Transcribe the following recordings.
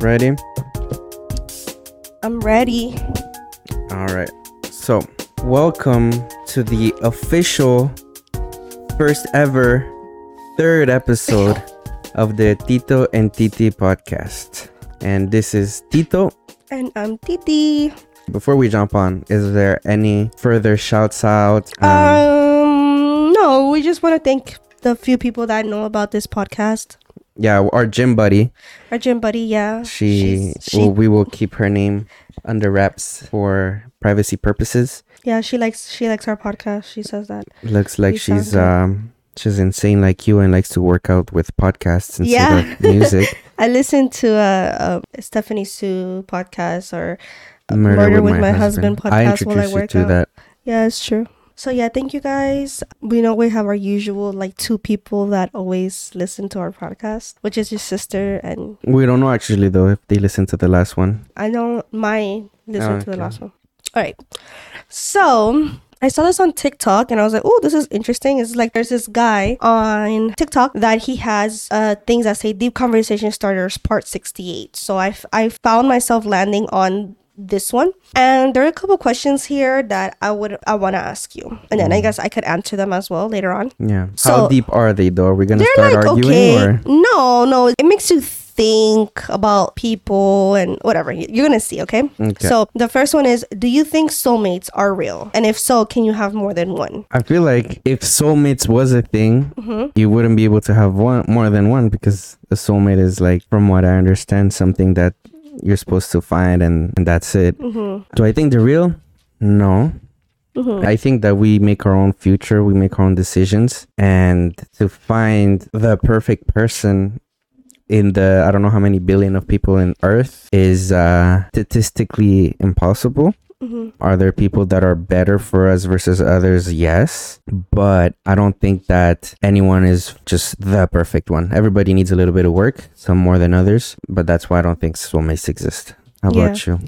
Ready? I'm ready. All right. So, welcome to the official first ever third episode of the Tito and Titi podcast. And this is Tito. And I'm Titi. Before we jump on, is there any further shouts out? Um, Um, no, we just want to thank the few people that know about this podcast. Yeah, our gym buddy. Our gym buddy, yeah. She, she well, we will keep her name under wraps for privacy purposes. yeah, she likes she likes our podcast. She says that. Looks like she's um she's insane like you and likes to work out with podcasts instead Yeah. of music. I listen to a, Stephanie Soo podcast or a Murder, with, my, husband. podcast I while I work out. that. Yeah, it's true. So yeah, thank you guys. We know we have our usual like two people that always listen to our podcast, which is your sister and We don't know actually though if they listen to the last one. I know my listen Oh, to the last one. All right. So I saw this on TikTok and I was like, oh, this is interesting. It's like there's this guy on TikTok that he has uh, things that say Deep Conversation Starters Part 68. So I, f- I found myself landing on this one and there are a couple questions here that i would i want to ask you and then i guess i could answer them as well later on Yeah. How deep are they though? Are we gonna they're start like arguing okay or no no it makes you think about people and whatever you're gonna see okay? Okay. so the first one is do you think soulmates are real and if so can you have more than one I feel like if soulmates was a thing, Mm-hmm. you wouldn't be able to have one more than one because a soulmate is like, from what I understand, something that you're supposed to find and, and that's it. mm-hmm. Do I think they're real? No. Mm-hmm. I think that we make our own future, we make our own decisions, and to find the perfect person in the I don't know how many billion of people in Earth is uh, statistically impossible. Mm-hmm. Are there people that are better for us versus others? Yes. But I don't think that anyone is just the perfect one. Everybody needs a little bit of work, some more than others. But that's why I don't think soulmates exist. How about you?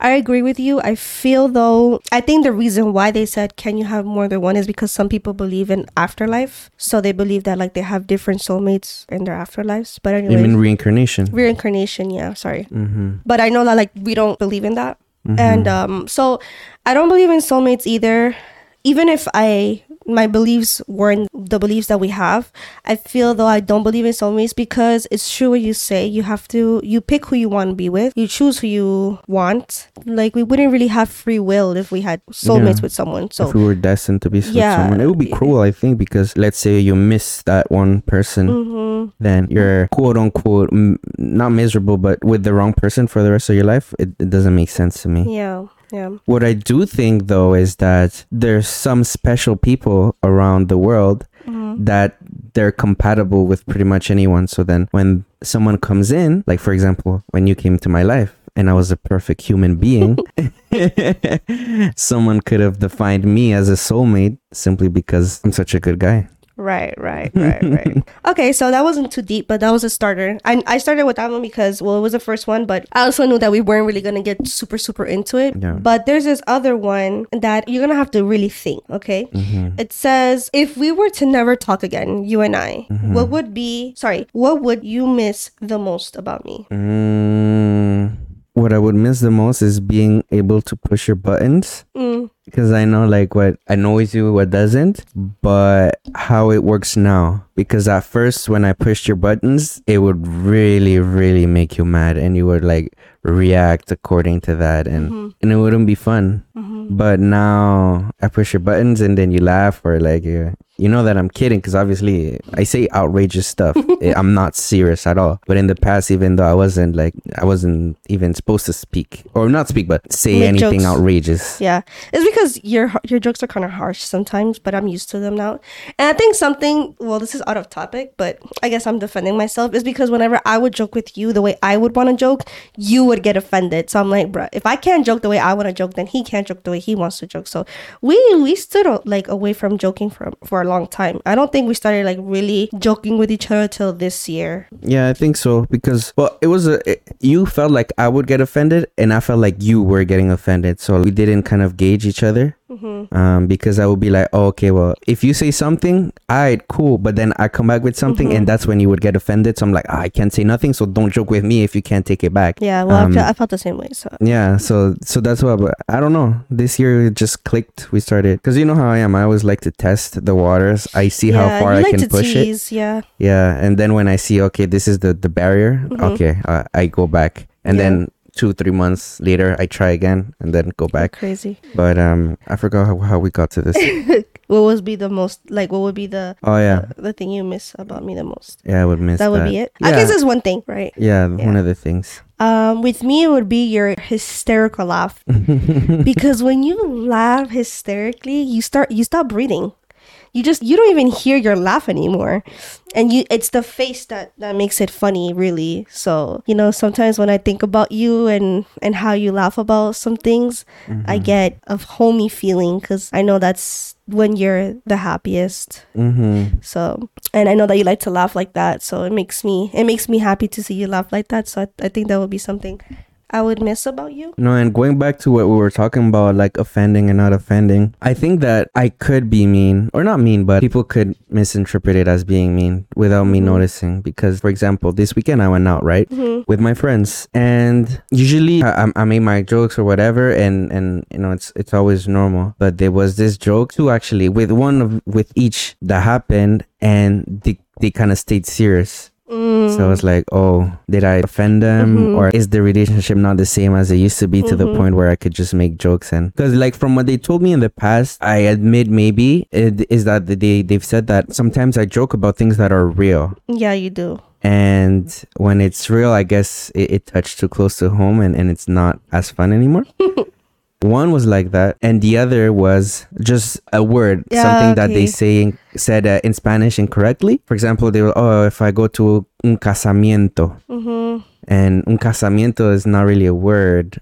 I agree with you. I feel though, I think the reason why they said, can you have more than one is because some people believe in afterlife. So they believe that like they have different soulmates in their afterlives. But You mean reincarnation? reincarnation, yeah, sorry. mm-hmm. But I know that like we don't believe in that. Mhm. And um, so I don't believe in soulmates either. Even if I my beliefs weren't the beliefs that we have, I feel though I don't believe in soulmates because it's true what you say. You have to you pick who you want to be with. You choose who you want. Like we wouldn't really have free will if we had soulmates Yeah. with someone. So if we were destined to be with someone, it would be cruel, I think, because let's say you miss that one person, hmm then you're quote unquote m- not miserable, but with the wrong person for the rest of your life. It, it doesn't make sense to me. yeah, yeah. What I do think though is that there's some special people around the world Mhm. that they're compatible with pretty much anyone. So then when someone comes in, like for example, when you came to my life and I was a perfect human being, someone could have defined me as a soulmate simply because I'm such a good guy. Right, right, right, right. Okay, so that wasn't too deep, but that was a starter. I, I started with that one because, well, it was the first one, but I also knew that we weren't really going to get super, super into it. Yeah. But there's this other one that you're going to have to really think, okay? Mhm. It says, if we were to never talk again, you and I, Mm-hmm. what would be, sorry, what would you miss the most about me? Mm, what I would miss the most is being able to push your buttons. Mm, because I know like what annoys you, what doesn't, but how it works now. Because at first, when I pushed your buttons, it would really, really make you mad, and you would like react according to that, and Mhm. and it wouldn't be fun. mhm. But now I push your buttons, and then you laugh, or like you, you know that I'm kidding, because obviously I say outrageous stuff. Eh, I'm not serious at all. But in the past, even though I wasn't like I wasn't even supposed to speak or not speak, but say Make anything jokes. outrageous. Yeah, it's because your your jokes are kind of harsh sometimes, but I'm used to them now. And I think something. Well, this is out of topic, but I guess I'm defending myself. Is because whenever I would joke with you the way I would want to joke, you would get offended. So I'm like, bruh, if I can't joke the way I want to joke, then he can't joke the way he wants to joke. So we we stood like away from joking for for a long time. I don't think we started like really joking with each other till this year. Yeah, I think so because well, it was a it- you felt like I would get offended, and I felt like you were getting offended. So we didn't kind of gauge each other. Um, because I would be like, oh, okay, well, if you say something, alright, cool. But then I come back with something, and that's when you would get offended. So I'm like, ah, I can't say nothing, so don't joke with me if you can't take it back. Yeah, well, Um, I, felt, I felt the same way. So Yeah, so so that's why. But I don't know. This year it just clicked. We started because you know how I am. I always like to test the waters. I see yeah, how far I like can push it. Yeah, Yeah, and then when I see okay, this is the the barrier. Mhm. Okay, uh, I go back, and Yeah. then two three months later I try again, and then go back. crazy. But um, I forgot how, how we got to this. What would be the most like? What would be the oh yeah, the thing you miss about me the most? yeah, I would miss That would be it. I guess Yeah. it's one thing, right? Yeah, one of the things. Um, with me, it would be your hysterical laugh because when you laugh hysterically, you start you stop breathing. You just you don't even hear your laugh anymore, and you it's the face that that makes it funny, really. So you know, sometimes when I think about you and and how you laugh about some things, I get a homey feeling because I know that's when you're the happiest. Mm-hmm. So, and I know that you like to laugh like that. So it makes me it makes me happy to see you laugh like that. So I, I think that would be something I would miss about you. No, and going back to what we were talking about, like offending and not offending, I think that I could be mean, or not mean, but people could misinterpret it as being mean without me Mhm. noticing. Because, for example, this weekend I went out, right? Mhm. with my friends and usually I, I made my jokes or whatever and and you know it's it's always normal but there was this joke too actually with one of with each that happened and they, they kind of stayed serious Mm. so I was like, oh, did I offend them? Mhm. Or is the relationship not the same as it used to be to the Mhm. point where I could just make jokes? And because, like, from what they told me in the past, I admit maybe it is that they, they've said that sometimes I joke about things that are real. yeah, you do. And when it's real, I guess it, it touched too close to home and, and it's not as fun anymore. One was like that, and the other was just a word, Yeah, something that they okay. say in, said uh, in Spanish incorrectly. For example, they were, oh, if I go to un casamiento, Mm-hmm. and un casamiento is not really a word,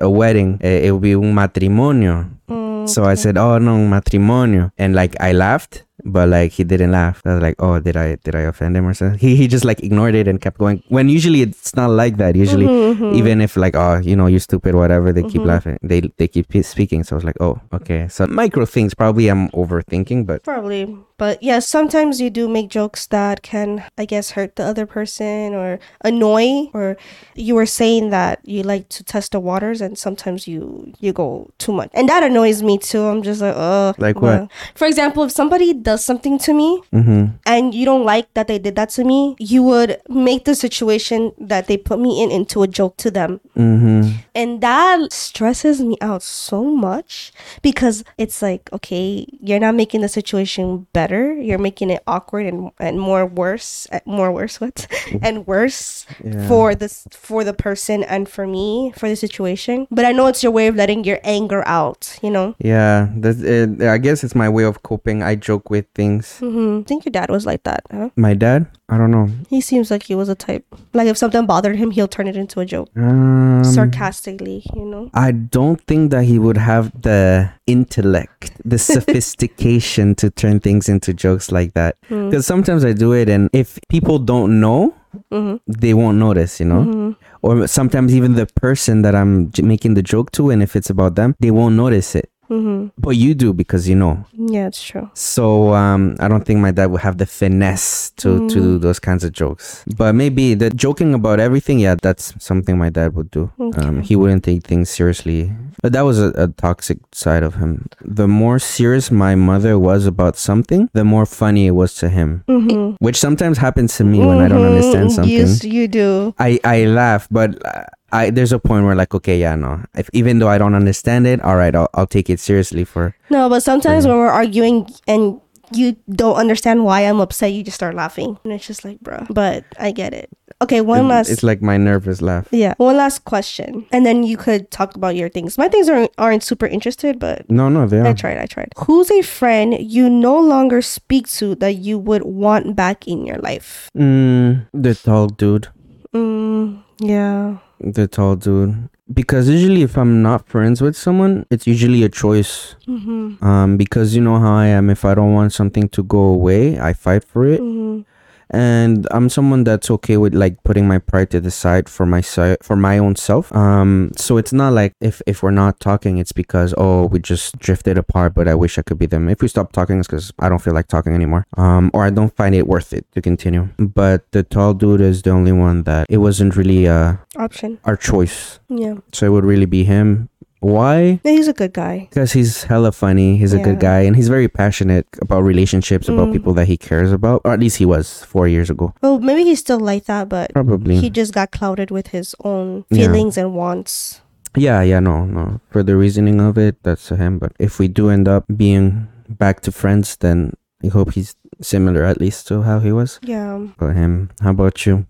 a wedding, eh, it would be un matrimonio. Mm, So I said, "Oh no, un matrimonio," and like I laughed, but like he didn't laugh. I was like, "Oh, did I did I offend him or something?" He he just like ignored it and kept going. When usually it's not like that. Usually, Mhm, even if like, "Oh, you know, you're stupid," whatever, they keep Mhm. laughing. They they keep speaking. So I was like, "Oh, okay." So micro things. Probably I'm overthinking, but Probably. But yeah, sometimes you do make jokes that can, I guess, hurt the other person or annoy. Or you were saying that you like to test the waters, and sometimes you you go too much, and that annoys me too. I'm just like, oh, Like what? For example, if somebody does something to me mm-hmm. and you don't like that they did that to me, you would make the situation that they put me in into a joke to them. Mm-hmm. And that stresses me out so much because it's like, okay, you're not making the situation better. You're making it awkward and, and more worse, uh, more worse, what? and worse Yeah. for this, for the person and for me, for the situation. But I know it's your way of letting your anger out, you know? Yeah, that's it. I guess it's my way of coping. I joke with things. hmm I think your dad was like that, huh? My dad, I don't know. He seems like he was a type. Like if something bothered him, he'll turn it into a joke. Um, Sarcastically, you know? I don't think that he would have the intellect, the sophistication to turn things into jokes like that. Mm. Because sometimes I do it, and if people don't know, Mm-hmm. they won't notice, you know? hmm Or sometimes even the person that I'm j- making the joke to, and if it's about them, they won't notice it. Hmm But you do because you know. Yeah, it's true. So um, I don't think my dad would have the finesse to, to Mm. do those kinds of jokes. But maybe the joking about everything, yeah, that's something my dad would do. Um, he wouldn't take things seriously. But that was a, a toxic side of him. The more serious my mother was about something, the more funny it was to him. Mm-hmm. Which sometimes happens to me when I don't understand something. Yes, you do. I, I laugh, but uh, I there's a point where like, okay, yeah, no. If, even though I don't understand it, all right, I'll, I'll take it seriously for No, but sometimes when we're arguing and you don't understand why I'm upset, you just start laughing. And it's just like, bro But I get it. Okay, one it- last. It's like my nervous laugh. yeah, one last question. And then you could talk about your things. My things aren't, aren't super interested, but No, no, they are. I tried. I tried. Who's a friend you no longer speak to that you would want back in your life? Mm, the tall dude. Mm, yeah. The tall dude. Because usually, if I'm not friends with someone, it's usually a choice. Mm-hmm. Um, because you know how I am. If I don't want something to go away, I fight for it. Mm-hmm. And I'm someone that's okay with like putting my pride to the side for my side for my own self. Um, so it's not like if if we're not talking, it's because oh we just drifted apart, but I wish I could be them. If we stop talking, it's because I don't feel like talking anymore. Um, or I don't find it worth it to continue. But the tall dude is the only one that it wasn't really uh Option. our choice. Yeah. So it would really be him. Why? Yeah, he's a good guy. Because he's hella funny. He's a good guy, and he's very passionate about relationships, about Mm. people that he cares about, or at least he was four years ago. Well, maybe he's still like that, but Probably. he just got clouded with his own Yeah. feelings and wants. yeah, yeah, no, no. For the reasoning of it, that's to him. But if we do end up being back to friends, then I hope he's similar at least to how he was. Yeah. But him, how about you?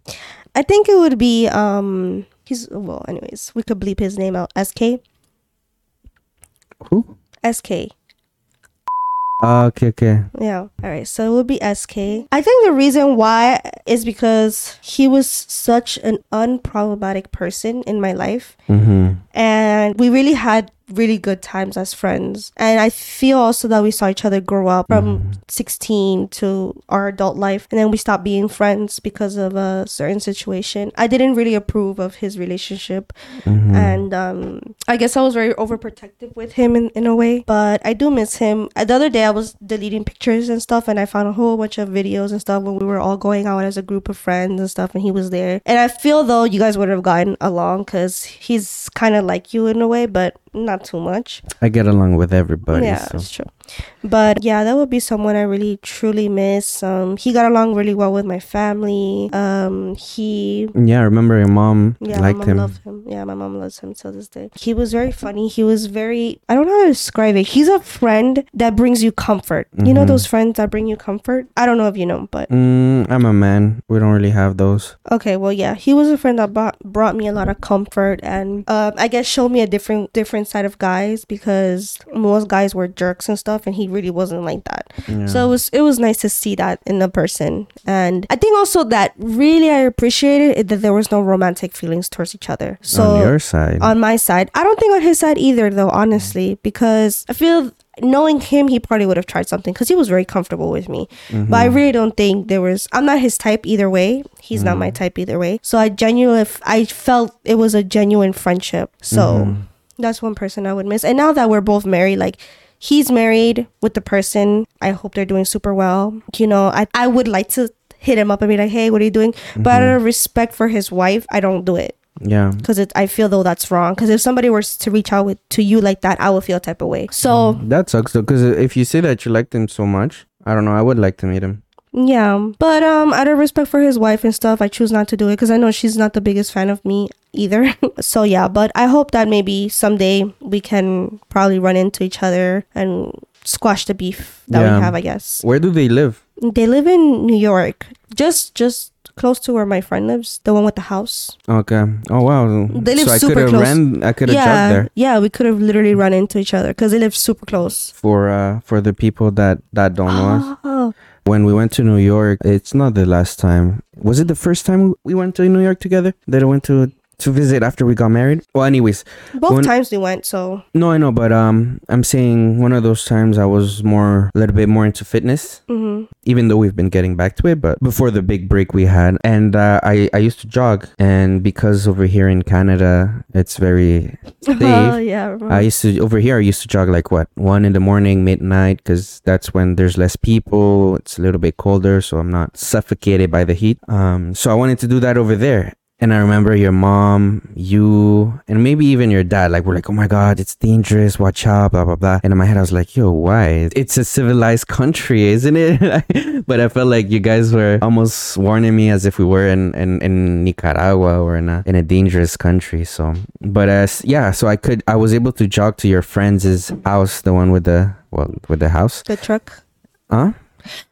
I think it would be um he's well anyways, we could bleep his name out. SK. Who? SK. Ah, okay, okay. Yeah. All right. So it would be SK. I think the reason why is because he was such an unproblematic person in my life. Mm-hmm. And we really had really good times as friends. And I feel also that we saw each other grow up from 16 to our adult life. And then we stopped being friends because of a certain situation. I didn't really approve of his relationship. Mm-hmm. And um, I guess I was very overprotective with him in, in a way. But I do miss him. Uh, The other day I was deleting pictures and stuff. And I found a whole bunch of videos and stuff when we were all going out as a group of friends and stuff. And he was there. And I feel though you guys would have gotten along because he's kind of like you in a way, but not too much. I get along with everybody. yeah, so. that's true. But yeah, that would be someone I really truly miss. Um, he got along really well with my family. Um, he Yeah, I remember your mom yeah, liked my mom him. loved him. Yeah, my mom loves him till this day. He was very funny. He was very I don't know how to describe it. He's a friend that brings you comfort. You know Mhm. those friends that bring you comfort? I don't know if you know, but Mm, I'm a man. We don't really have those. okay, well yeah. He was a friend that brought brought me a lot of comfort and um I guess showed me a different different side of guys because most guys were jerks and stuff and he really wasn't like that. Yeah. So it was it was nice to see that in a person, and I think also that really I appreciated it that there was no romantic feelings towards each other. So on your side. on my side, I don't think on his side either, though. Honestly, because I feel knowing him, he probably would have tried something because he was very comfortable with me. Mm-hmm. But I really don't think there was. I'm not his type either way. He's not Mm. my type either way. So I genuinely, I felt it was a genuine friendship. So Mhm. That's one person I would miss. And now that we're both married, like he's married with the person, I hope they're doing super well. You know, I I would like to hit him up and be like, hey, what are you doing? But out of mm-hmm. respect for his wife, I don't do it yeah. because I feel though that's wrong. Because if somebody were to reach out with to you like that, I would feel a type of way. So mm, That sucks though, because if you say that you liked him so much, I don't know. I would like to meet him. Yeah, but um, out of respect for his wife and stuff, I choose not to do it because I know she's not the biggest fan of me either. so yeah, but I hope that maybe someday we can probably run into each other and squash the beef that Yeah. we have. I guess Where do they live? they live in New York, just just close to where my friend lives, the one with the house. Okay. Oh wow. They live so I super could have close. ran. I could have Yeah, there yeah, we could have literally run into each other because they live super close. for uh for the people that that don't know us. When we went to New York, it's not the last time. Was it the first time we went to New York together? That I went to to visit after we got married. Well, anyways, both When- times we went, so no, I know, but um, I'm saying one of those times I was more a little bit more into fitness. hmm even though we've been getting back to it, but before the big break we had, and uh, I I used to jog, and because over here in Canada it's very oh safe. yeah, I. I used to over here I used to jog like what one in the morning, midnight, because that's when there's less people. It's a little bit colder, so I'm not suffocated by the heat. Um, so I wanted to do that over there. And I remember your mom, you, and maybe even your dad, like, were like, oh my God, it's dangerous, watch out, blah, blah, blah. And in my head, I was like, yo, why? It's a civilized country, isn't it? but I felt like you guys were almost warning me as if we were in, in, in Nicaragua or in a, in a dangerous country. So, but as, yeah, so I could, I was able to jog to your friend's house, the one with the, well, with the house. the truck. Huh?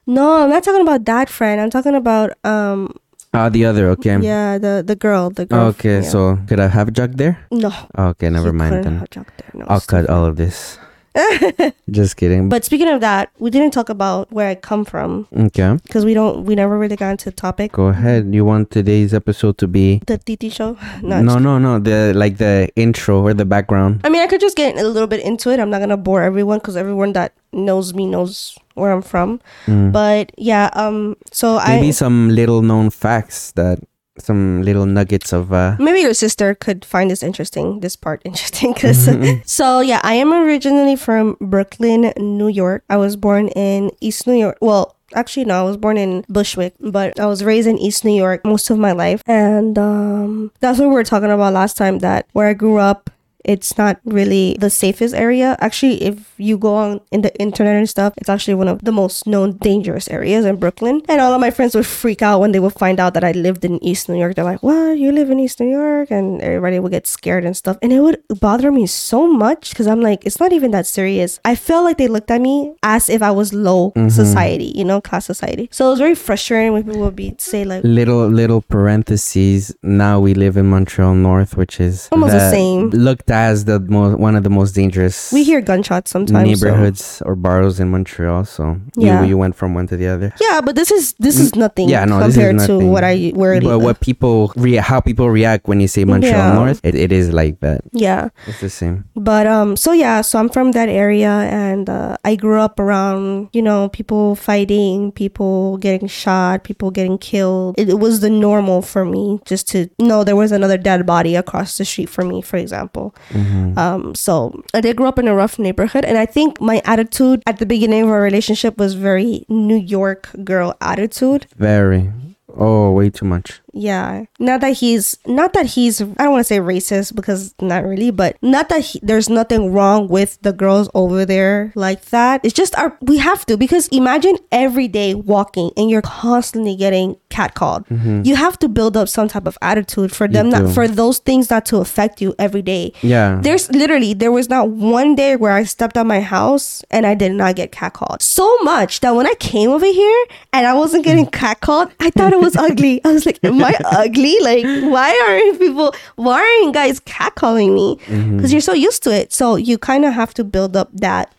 No, I'm not talking about that friend. I'm talking about um Ah, the other, okay. yeah the the girl the girl. Okay, yeah. so could I have a jug there? no, Okay, never he mind then. have jumped there. No, I'll cut all of this. Just kidding. But speaking of that, we didn't talk about where I come from okay, because we don't we never really got into the topic. go ahead. You want today's episode to be? The Titi show. No, No, no, no. The like the intro or the background. I mean, I could just get a little bit into it. I'm not gonna bore everyone because everyone that knows me knows where I'm from. Mm. But yeah, um, so Maybe I maybe some little known facts that some little nuggets of uh maybe your sister could find this interesting. This part interesting because Mm-hmm. so yeah, I am originally from Brooklyn, New York. I was born in East New York. Well. Actually, no, I was born in Bushwick, but I was raised in East New York most of my life. And um, that's what we were talking about last time that where I grew up, it's not really the safest area. Actually, if you go on in the internet and stuff, it's actually one of the most known dangerous areas in Brooklyn. And all of my friends would freak out when they would find out that I lived in East New York. They're like, "What? You live in East New York?" And everybody would get scared and stuff. And it would bother me so much because I'm like, it's not even that serious. I felt like they looked at me as if I was low mm-hmm. society, you know, class society. So it was very frustrating when people would be say like, little little parentheses. Now we live in Montreal North, which is Almost the same. Looked as the most one of the most dangerous we hear gunshots sometimes. so- neighborhoods or boroughs in Montreal. So Yeah. you, you went from one to the other. Yeah, but this is this is nothing Mm, Yeah, no, compared to what I where But what people rea- how people react when you say Montreal Yeah. North, it, it is like that. yeah. It's the same. But um so yeah, so I'm from that area and uh, I grew up around, you know, people fighting, people getting shot, people getting killed. It, it was the normal for me just to know there was another dead body across the street from me, for example. Mm-hmm. Um so I did grow up in a rough neighborhood and I think my attitude at the beginning of our relationship was very New York girl attitude. Very. Oh, way too much. Yeah. Not that he's not that he's I don't want to say racist because not really, but not that he, there's nothing wrong with the girls over there like that. It's just our we have to because imagine every day walking and you're constantly getting catcalled. Mm-hmm. You have to build up some type of attitude for them not for those things not to affect you every day. Yeah. There's literally there was not one day where I stepped out my house and I did not get catcalled. So much that when I came over here and I wasn't getting mm. catcalled, I thought it was ugly. I was like, Am I ugly? Like, why aren't people why aren't guys catcalling me? Mm-hmm. Because you're so used to it. So you kind of have to build up that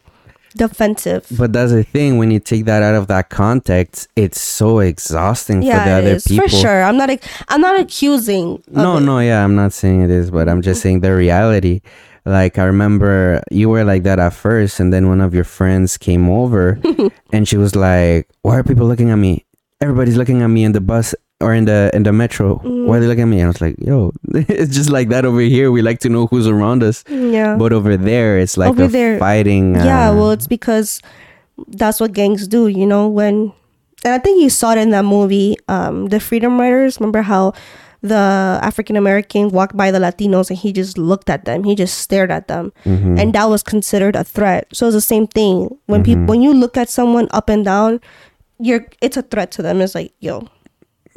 defensive. But that's the thing when you take that out of that context, it's so exhausting for the other is people. for sure. I'm not. I'm not accusing. No, it. no, yeah, I'm not saying it is, but I'm just saying the reality. Like I remember you were like that at first, and then one of your friends came over, and she was like, "Why are people looking at me? Everybody's looking at me in the bus or in the in the metro. Why are they looking at me?" And I was like, "Yo, it's just like that over here. We like to know who's around us, Yeah. but over there, it's like Over a there- fighting." yeah uh, well it's because that's what gangs do you know when and i think you saw it in that movie um the freedom writers remember how the african american walked by the latinos and he just looked at them he just stared at them Mm-hmm. and that was considered a threat so it's the same thing when people Mm-hmm. when you look at someone up and down you're it's a threat to them it's like yo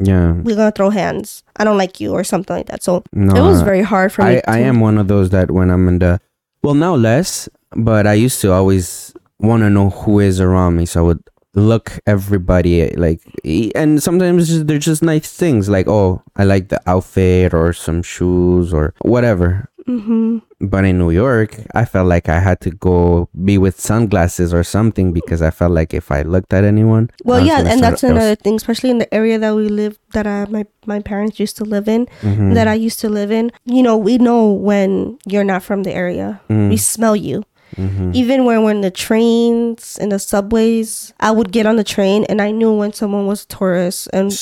yeah. we're gonna throw hands i don't like you or something like that so No, it was very hard for me I, I am one of those that when I'm in the well now less, but I used to always want to know who is around me, so I would look everybody like and sometimes they're just nice things like oh I like the outfit or some shoes or whatever. Mhm. But in New York, I felt like I had to go be with sunglasses or something because I felt like if I looked at anyone, Well, yeah, and that's another thing, especially in the area that we live, that I, my my parents used to live in, Mhm. that I used to live in. You know, we know when you're not from the area. Mm. We smell you. Mhm. Even when we're in the trains, and the subways, I would get on the train and I knew when someone was a tourist. And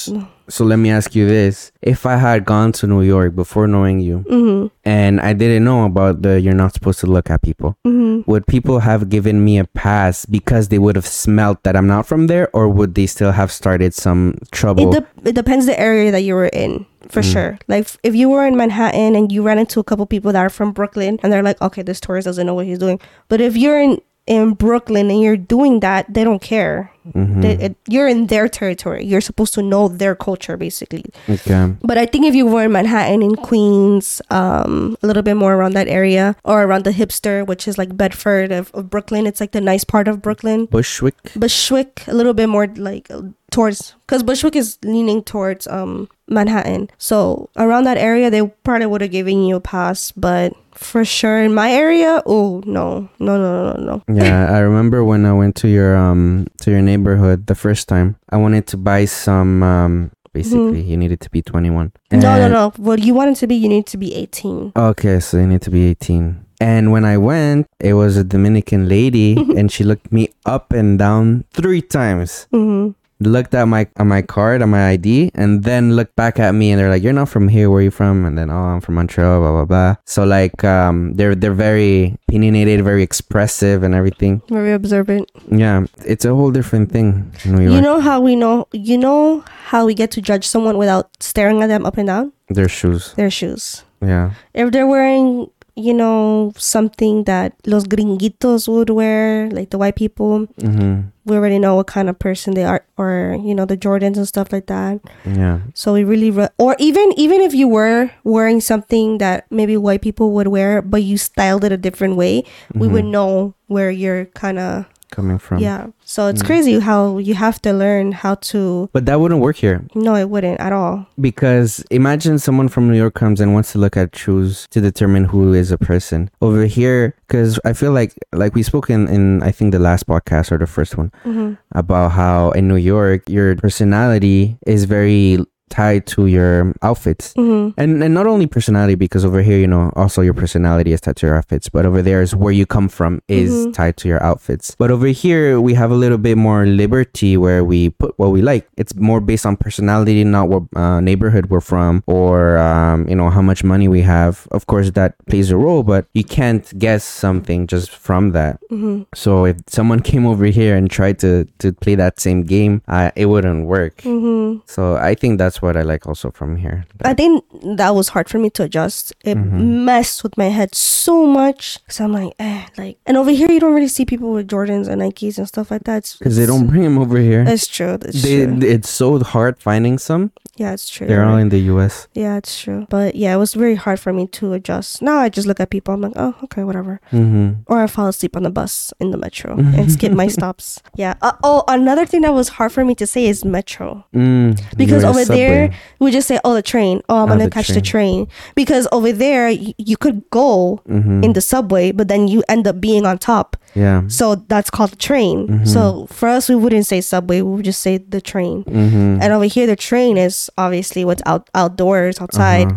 So let me ask you this: If I had gone to New York before knowing you, Mhm. and I didn't know about the you're not supposed to look at people, Mhm. would people have given me a pass because they would have smelt that I'm not from there, or would they still have started some it, trouble? de- it depends the area that you were in. For sure. Like if you were in Manhattan and you ran into a couple people that are from Brooklyn and they're like, okay, this tourist doesn't know what he's doing. But if you're in in Brooklyn and you're doing that, they don't care. Mhm. They, it, you're in their territory. You're supposed to know their culture, basically. okay. But I think if you were in Manhattan, in Queens, um, a little bit more around that area, or around the hipster, which is like Bedford of, of Brooklyn, it's like the nice part of Brooklyn. Bushwick. Bushwick, a little bit more like towards, because Bushwick is leaning towards um Manhattan. So around that area, they probably would have given you a pass, but for sure in my area, oh no, no, no, no, no, no. Yeah, I remember when I went to your um to your neighborhood the first time. I wanted to buy some um basically you needed to be 21. And No, no, no. What you wanted to be, you need to be 18. Okay, so you need to be 18. And when I went, it was a Dominican lady, and she looked me up and down three times. hmm Looked at my at my card, at my ID, and then looked back at me, and they're like, "You're not from here. Where you from?" And then, "Oh, I'm from Montreal." Blah blah blah. So like, um, they're they're very opinionated, very expressive, and everything. Very observant. Yeah, it's a whole different thing. You know how we know? You know how we get to judge someone without staring at them up and down? their shoes. Their shoes. Yeah. If they're wearing, you know, something that los gringuitos would wear, like the white people, Mm-hmm. we already know what kind of person they are, or you know, the Jordans and stuff like that. Yeah. So we really, re- or even even if you were wearing something that maybe white people would wear, but you styled it a different way, we would know where you're kind of Coming from. yeah. So it's crazy how you have to learn how to. But that wouldn't work here. No, it wouldn't at all. Because imagine someone from New York comes and wants to look at shoes to determine who is a person. Over here, because I feel like, like we spoke in, in, I think the last podcast or the first one, hmm about how in New York, your personality is very tied to your outfits. hmm And, and not only personality, because over here, you know, also your personality is tied to your outfits, but over there is where you come from is Mhm. tied to your outfits. But over here, we have a little bit more liberty where we put what we like. It's more based on personality, not what uh, neighborhood we're from or, um, you know, how much money we have. Of course, that plays a role, but you can't guess something just from that. hmm So if someone came over here and tried to, to play that same game, uh, it wouldn't work. hmm So I think that's what I like also from here. I think that was hard for me to adjust. It Mm-hmm. messed with my head so much because I'm like, eh, like, and over here you don't really see people with Jordans and Nikes and stuff like that. Because they don't bring them over here. That's true. That's They, true. it's so hard finding some. Yeah, it's true. They're you're all right. in the U.S. Yeah, it's true. But yeah, it was very hard for me to adjust. Now I just look at people. I'm like, oh, okay, whatever. Mm-hmm. Or I fall asleep on the bus in the metro and skip my stops. Yeah. Uh, oh, another thing that was hard for me to say is metro. Mm, Because over there, subway. we just say, oh, the train. Oh, I'm Oh, going to the catch the train. Because over there, y- you could go Mhm. in the subway, but then you end up being on top. yeah. So that's called the train. Mm-hmm. So for us, we wouldn't say subway. We would just say the train. Mm-hmm. And over here, the train is obviously what's out outdoors, outside,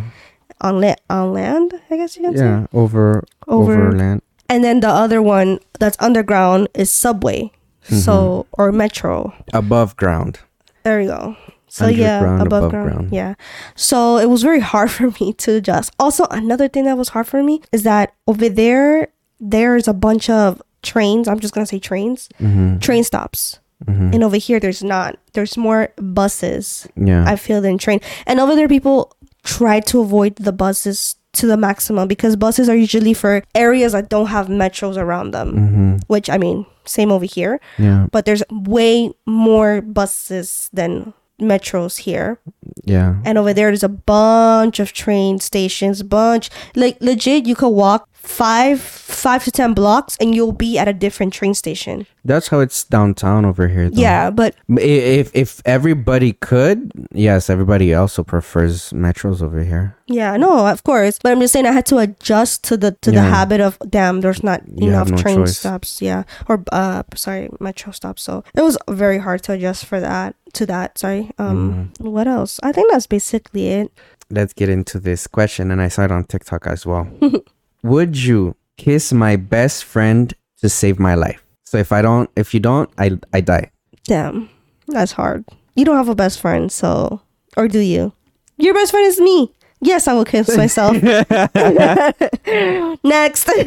on, la- on land, I guess you can say. Uh-huh. Yeah, over Over- overland. And then the other one that's underground is subway. Mm-hmm. So, or metro. above ground. There you go. So yeah, above, above ground. ground. Yeah. So it was very hard for me to adjust. Also, another thing that was hard for me is that over there, there's a bunch of trains. I'm just gonna say trains, Mm-hmm. train stops. Mm-hmm. And over here, there's not. There's more buses. Yeah. I feel than train. And over there, people try to avoid the buses to the maximum because buses are usually for areas that don't have metros around them. mm-hmm. Which I mean, same over here Yeah. but there's way more buses than metros here Yeah. and over there there's a bunch of train stations bunch like legit you could walk five five to ten blocks and you'll be at a different train station That's how it's downtown over here. Though. yeah but If if everybody could, yes, everybody also prefers metros over here. yeah no of course but i'm just saying i had to adjust to the to the habit of damn there's not You enough no train choice. stops yeah or uh sorry metro stops so it was very hard to adjust for that to that sorry um Mm-hmm. what else i think that's basically it Let's get into this question, and I saw it on TikTok as well. Would you kiss my best friend to save my life? So if I don't, if you don't, I I die. Damn, that's hard. You don't have a best friend, so or do you? Your best friend is me. Yes, I will kiss myself. Next.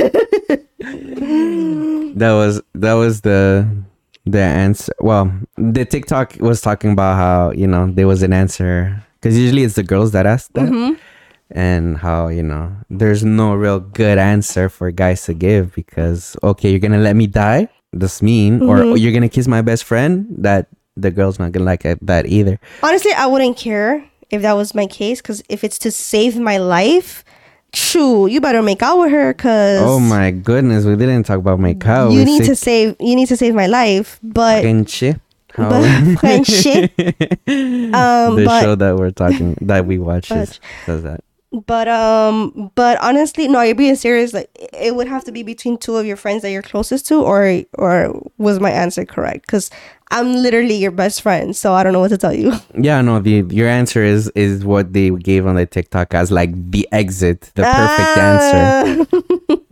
That was that was the the answer. Well, the TikTok was talking about how you know there was an answer because usually it's the girls that ask that, Mm-hmm. And how you know there's no real good answer for guys to give because okay, you're gonna let me die. That's mean, or Mm-hmm. you're gonna kiss my best friend. That the girl's not gonna like that either. Honestly, I wouldn't care if that was my case because if it's to save my life, shoo, you better make out with her because Oh my goodness, we didn't talk about my cow. you need to save. You need to save my life, but. How- But um, the but show that we're talking that we watch is, But- says that. But um, but honestly, no, you're being serious. Like it would have to be between two of your friends that you're closest to, or or was my answer correct? Because I'm literally your best friend, so I don't know what to tell you. Yeah, no, the your answer is is what they gave on the TikTok as like the exit, the perfect answer. answer.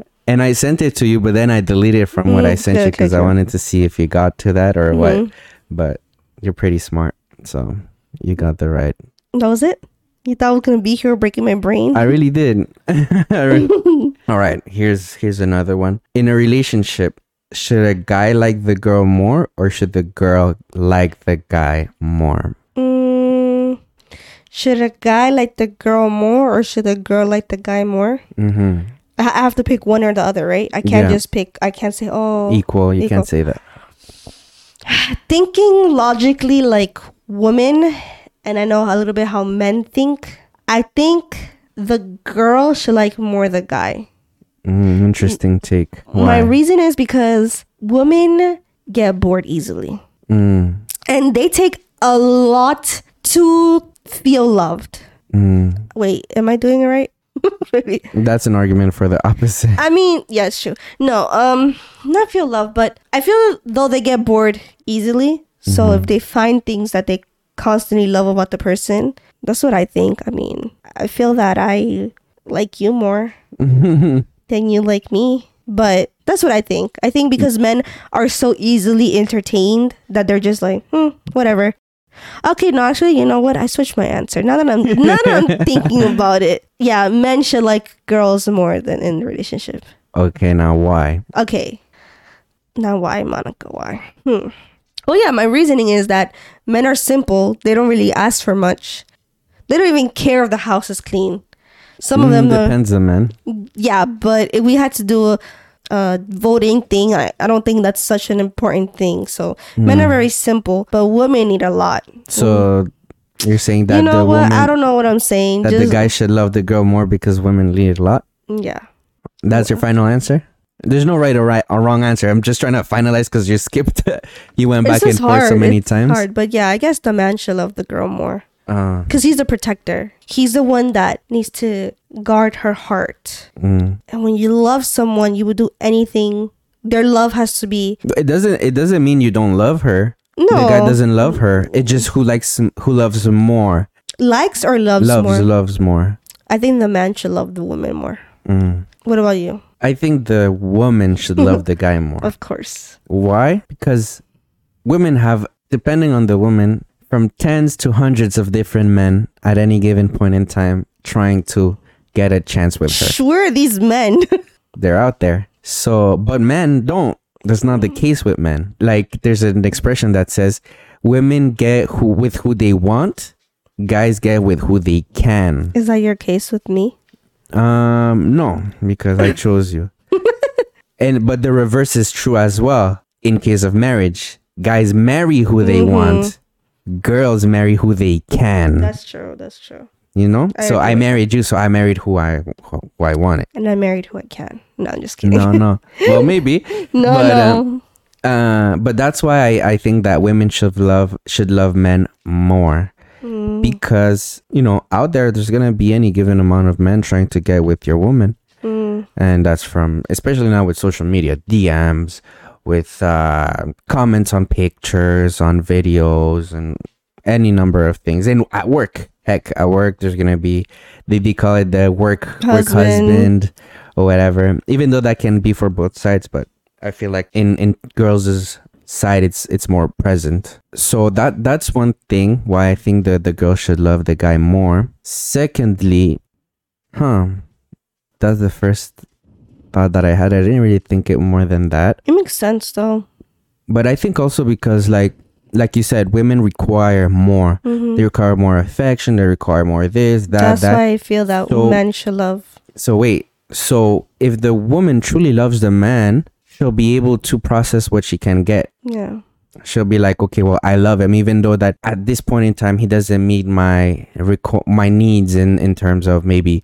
and I sent it to you, but then I deleted from what I Mm, sent okay, you because okay, I wanted to see if you got to that or what. Mhm. But you're pretty smart, so you got the right. That was it. You thought I was gonna be here breaking my brain? I really did. I All right, here's here's another one. In a relationship, should a guy like the girl more or should the girl like the guy more? Mm, should a guy like the girl more or should the girl like the guy more? Mm-hmm. I have to pick one or the other, right? I can't Yeah. just pick. I can't say, oh, Equal, you equal. can't say that. thinking logically like women, and I know a little bit how men think. I think the girl should like more the guy. Mm, interesting take. My reason is because women get bored easily, mm, and they take a lot to feel loved. mm. Wait, am I doing it right? Maybe. That's an argument for the opposite. I mean, yeah, true. No, um, not feel love, but I feel though they get bored easily. So Mm-hmm. if they find things that they constantly love about the person, that's what I think. I mean, I feel that I like you more than you like me, but that's what I think. I think because men are so easily entertained that they're just like, hmm, whatever. Okay, no, actually, you know what? I switched my answer. Now that I'm now that I'm thinking about it, yeah, men should like girls more than in relationship. okay, now why? Okay. Now why, Monica? Why? Hmm. Well, yeah, my reasoning is that men are simple. They don't really ask for much. They don't even care if the house is clean. Some of Mm, them, uh, depends on man. yeah, but if we had to do a, a voting thing, I, I don't think that's such an important thing. So men Hmm. are very simple, but women need a lot. So you're saying that you know the what? woman I don't know what I'm saying. that Just, the guy should love the girl more because women need a lot. yeah. That's your final answer. There's no right or right or wrong answer. I'm just trying to finalize because you skipped. you went back It's and just forth so many It's times. hard, but yeah, I guess the man should love the girl more. Uh, because he's the protector. He's the one that needs to guard her heart. mm. And when you love someone, you would do anything. Their love has to be It doesn't. It doesn't mean you don't love her. no The guy doesn't love her. It just who likes who loves more. likes or loves, loves more. loves more. I think the man should love the woman more. Mm. What about you? I think the woman should love the guy more. Of course. Why? Because women have, depending on the woman, from tens to hundreds of different men at any given point in time trying to get a chance with her. Sure, these men. They're out there. So, but men don't. That's not the mm. case with men. Like, there's an expression that says, women get who with who they want, guys get with who they can. Is that your case with me? Um, no, because I chose you. and but the reverse is true as well. In case of marriage, guys marry who they Mhm. want. Girls marry who they can. That's true. That's true. you know. I so agree I married you, so I married who I who I wanted. And I married who I can. No, I'm just kidding. No, no. Well, maybe. no, but, no. um, Uh, but that's why I, I think that women should love should love men more Mm, because you know out there there's gonna be any given amount of men trying to get with your woman. mm, and that's from especially now with social media dms with uh, comments on pictures on videos and any number of things and at work heck at work there's gonna be they, they call it the work work Husband. husband or whatever even though that can be for both sides but i feel like in in girls' side it's it's more present so that that's one thing why i think that the girl should love the guy more secondly huh that's the first thought that I had. I didn't really think it more than that. it makes sense though. But I think also because like like you said, women require more. Mhm. They require more affection, they require more this, that, That's that. why I feel that So- men should love. So wait. So if the woman truly loves the man, she'll be able to process what she can get. Yeah. She'll be like, okay, well, I love him, even though that at this point in time he doesn't meet my reco- my needs in in terms of maybe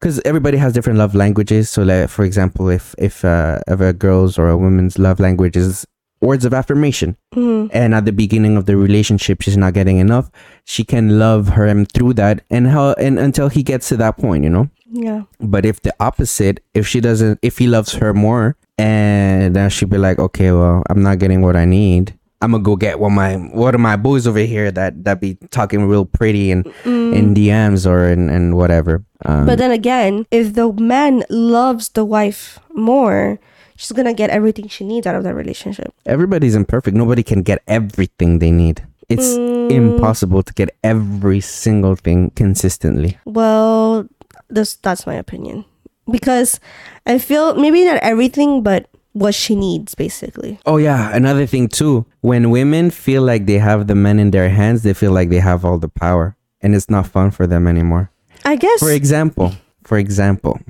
because everybody has different love languages. So, like for example, if if uh, if a girl's or a woman's love language is words of affirmation, Mm, and at the beginning of the relationship she's not getting enough, she can love him through that, and how and until he gets to that point, you know. yeah. But if the opposite, if she doesn't, if he loves her more, and then she'd be like, okay, well, I'm not getting what I need. I'm gonna go get one of my one of my boys over here that that be talking real pretty and in DMs or in and whatever. Um, But then again, if the man loves the wife more, she's gonna get everything she needs out of that relationship. everybody's imperfect. Nobody can get everything they need. It's Mm. impossible to get every single thing consistently. Well, this that's my opinion because I feel maybe not everything, but what she needs basically. Oh yeah, another thing too. When women feel like they have the men in their hands, they feel like they have all the power, and it's not fun for them anymore. I guess. For example, for example,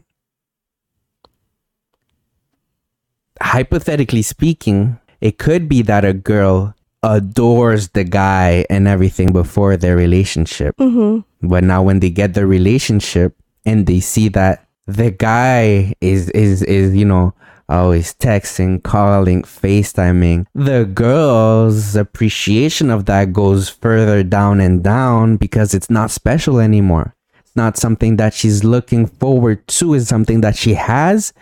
hypothetically speaking, it could be that a girl adores the guy and everything before their relationship. hmm But now when they get the relationship and they see that the guy is is is you know always texting, calling, FaceTiming, the girl's appreciation of that goes further down and down because it's not special anymore. It's not something that she's looking forward to, it's something that she has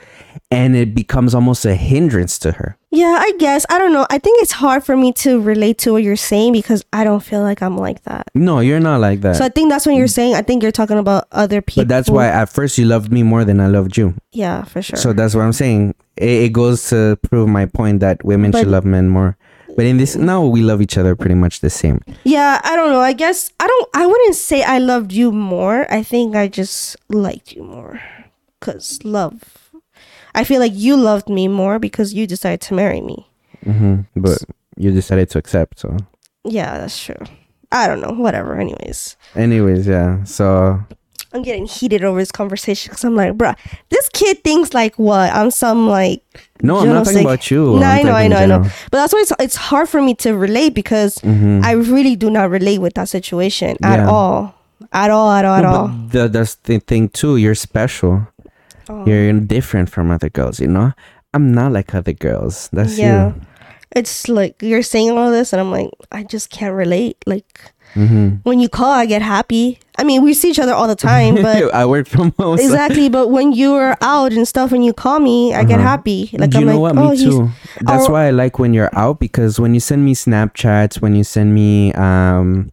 and it becomes almost a hindrance to her. Yeah, I guess. I don't know. I think it's hard for me to relate to what you're saying because I don't feel like I'm like that. No, you're not like that. So I think that's when you're saying. I think you're talking about other people. but that's why at first you loved me more than I loved you. Yeah, for sure. So that's what I'm saying. It, it goes to prove my point that women But- should love men more. But in this now we love each other pretty much the same. yeah, I don't know. I guess I don't. I wouldn't say I loved you more. I think I just liked you more, cause love. I feel like you loved me more because you decided to marry me. hmm But you decided to accept. So, Yeah, that's true. I don't know. Whatever. Anyways, anyways, yeah. So I'm getting heated over this conversation because I'm like, bruh, this kid thinks like what? I'm some like. no, I'm not talking about you. No, I'm know, I know, I know. But that's why it's it's hard for me to relate because Mhm. I really do not relate with that situation at Yeah. all, at all, at all, at all. the, that's the thing too. You're special. Oh. You're different from other girls. You know. I'm not like other girls. That's yeah, it's like you're saying all this, and I'm like, I just can't relate. Like you. hmm when you call, I get happy. I mean, we see each other all the time, but I work from home. so- exactly. But when you are out and stuff, and you call me, I get Uh-huh. happy. Like you I'm know like, what? oh, Me too. That's why I like when you're out because when you send me Snapchats, when you send me, um,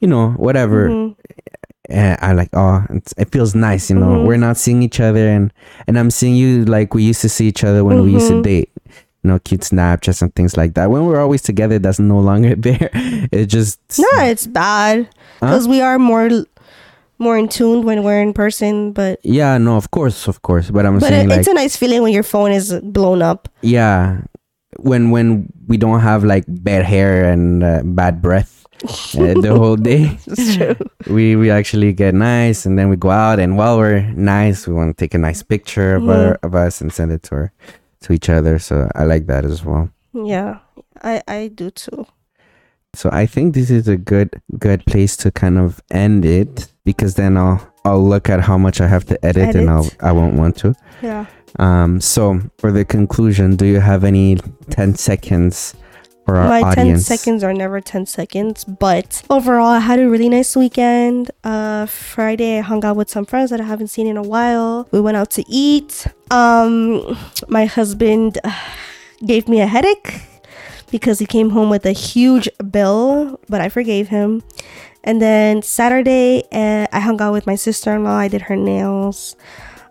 you know, whatever, Mhm. eh, I like. Oh, it's, it feels nice. You know, Mhm. we're not seeing each other, and and I'm seeing you like we used to see each other when we used to Mhm. date. You know, cute Snapchats and things like that. When we're always together, that's no longer there. It just No, it's bad Huh? because we are more more in tune when we're in person. But yeah, no, of course, of course. But I'm but saying it, like it's a nice feeling when your phone is blown up. yeah when when we don't have like bad hair and uh, bad breath uh, the whole day It's true. we we actually get nice and then we go out and while we're nice we want to take a nice picture of, our, of us and send it to her to each other so i like that as well Yeah, I I do too. so i think this is a good good place to kind of end it because then i'll i'll look at how much i have to edit, and i'll i won't want to Yeah. um so for the conclusion do you have any 10 seconds for our My 10 seconds are never 10 seconds, but overall, I had a really nice weekend. Uh, Friday, I hung out with some friends that I haven't seen in a while. We went out to eat. Um, my husband uh, gave me a headache because he came home with a huge bill, but I forgave him. And then Saturday, uh, I hung out with my sister in law. I did her nails.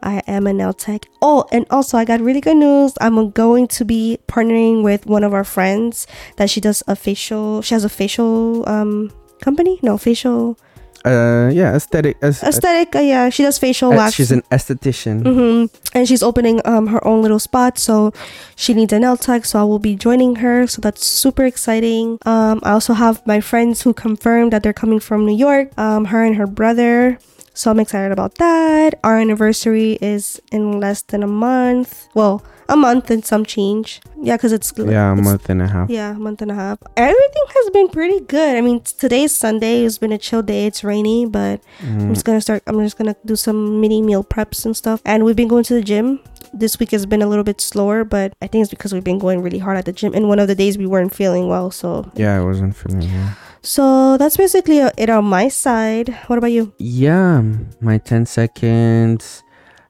I am a nail tech. Oh, and also I got really good news. I'm going to be partnering with one of our friends that she does a facial. She has a facial um company. No facial uh yeah aesthetic as, aesthetic. Uh, yeah, she does facial wax. she's an esthetician hmm And she's opening um her own little spot, so she needs a nail tech. So I will be joining her. So that's super exciting. Um, I also have my friends who confirmed that they're coming from New York. Um, her and her brother. So I'm excited about that. Our anniversary is in less than a month. Well, a month and some change. Yeah, because it's yeah a month and a half yeah, a month and a half. Everything has been pretty good. I mean, today's Sunday. It's been a chill day. It's rainy, but Mm-hmm. I'm just gonna start. I'm just gonna do some mini meal preps and stuff. And we've been going to the gym. This week has been a little bit slower, but I think it's because we've been going really hard at the gym. And one of the days we weren't feeling well, so yeah i wasn't feeling well so that's basically it on my side. What about you? yeah my 10 seconds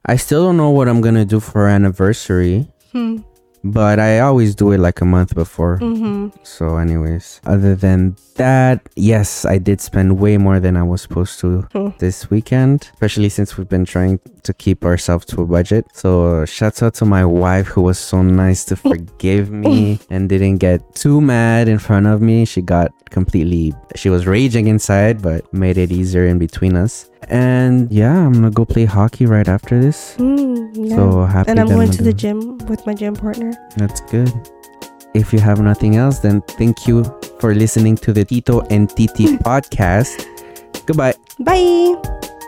i still don't know what i'm gonna do for anniversary Hmm. But I always do it like a month before. Mm-hmm. So, anyways, other than that, yes, I did spend way more than I was supposed to Hmm. this weekend, especially since we've been trying to keep ourselves to a budget. So, shouts out to my wife who was so nice to forgive me and didn't get too mad in front of me. She got completely, she was raging inside, but made it easier in between us. And yeah, I'm gonna go play hockey right after this. Mm, yeah. So happy and I'm going to the gym with my gym partner. That's good. If you have nothing else, then thank you for listening to the Tito and Titi podcast. Goodbye. Bye.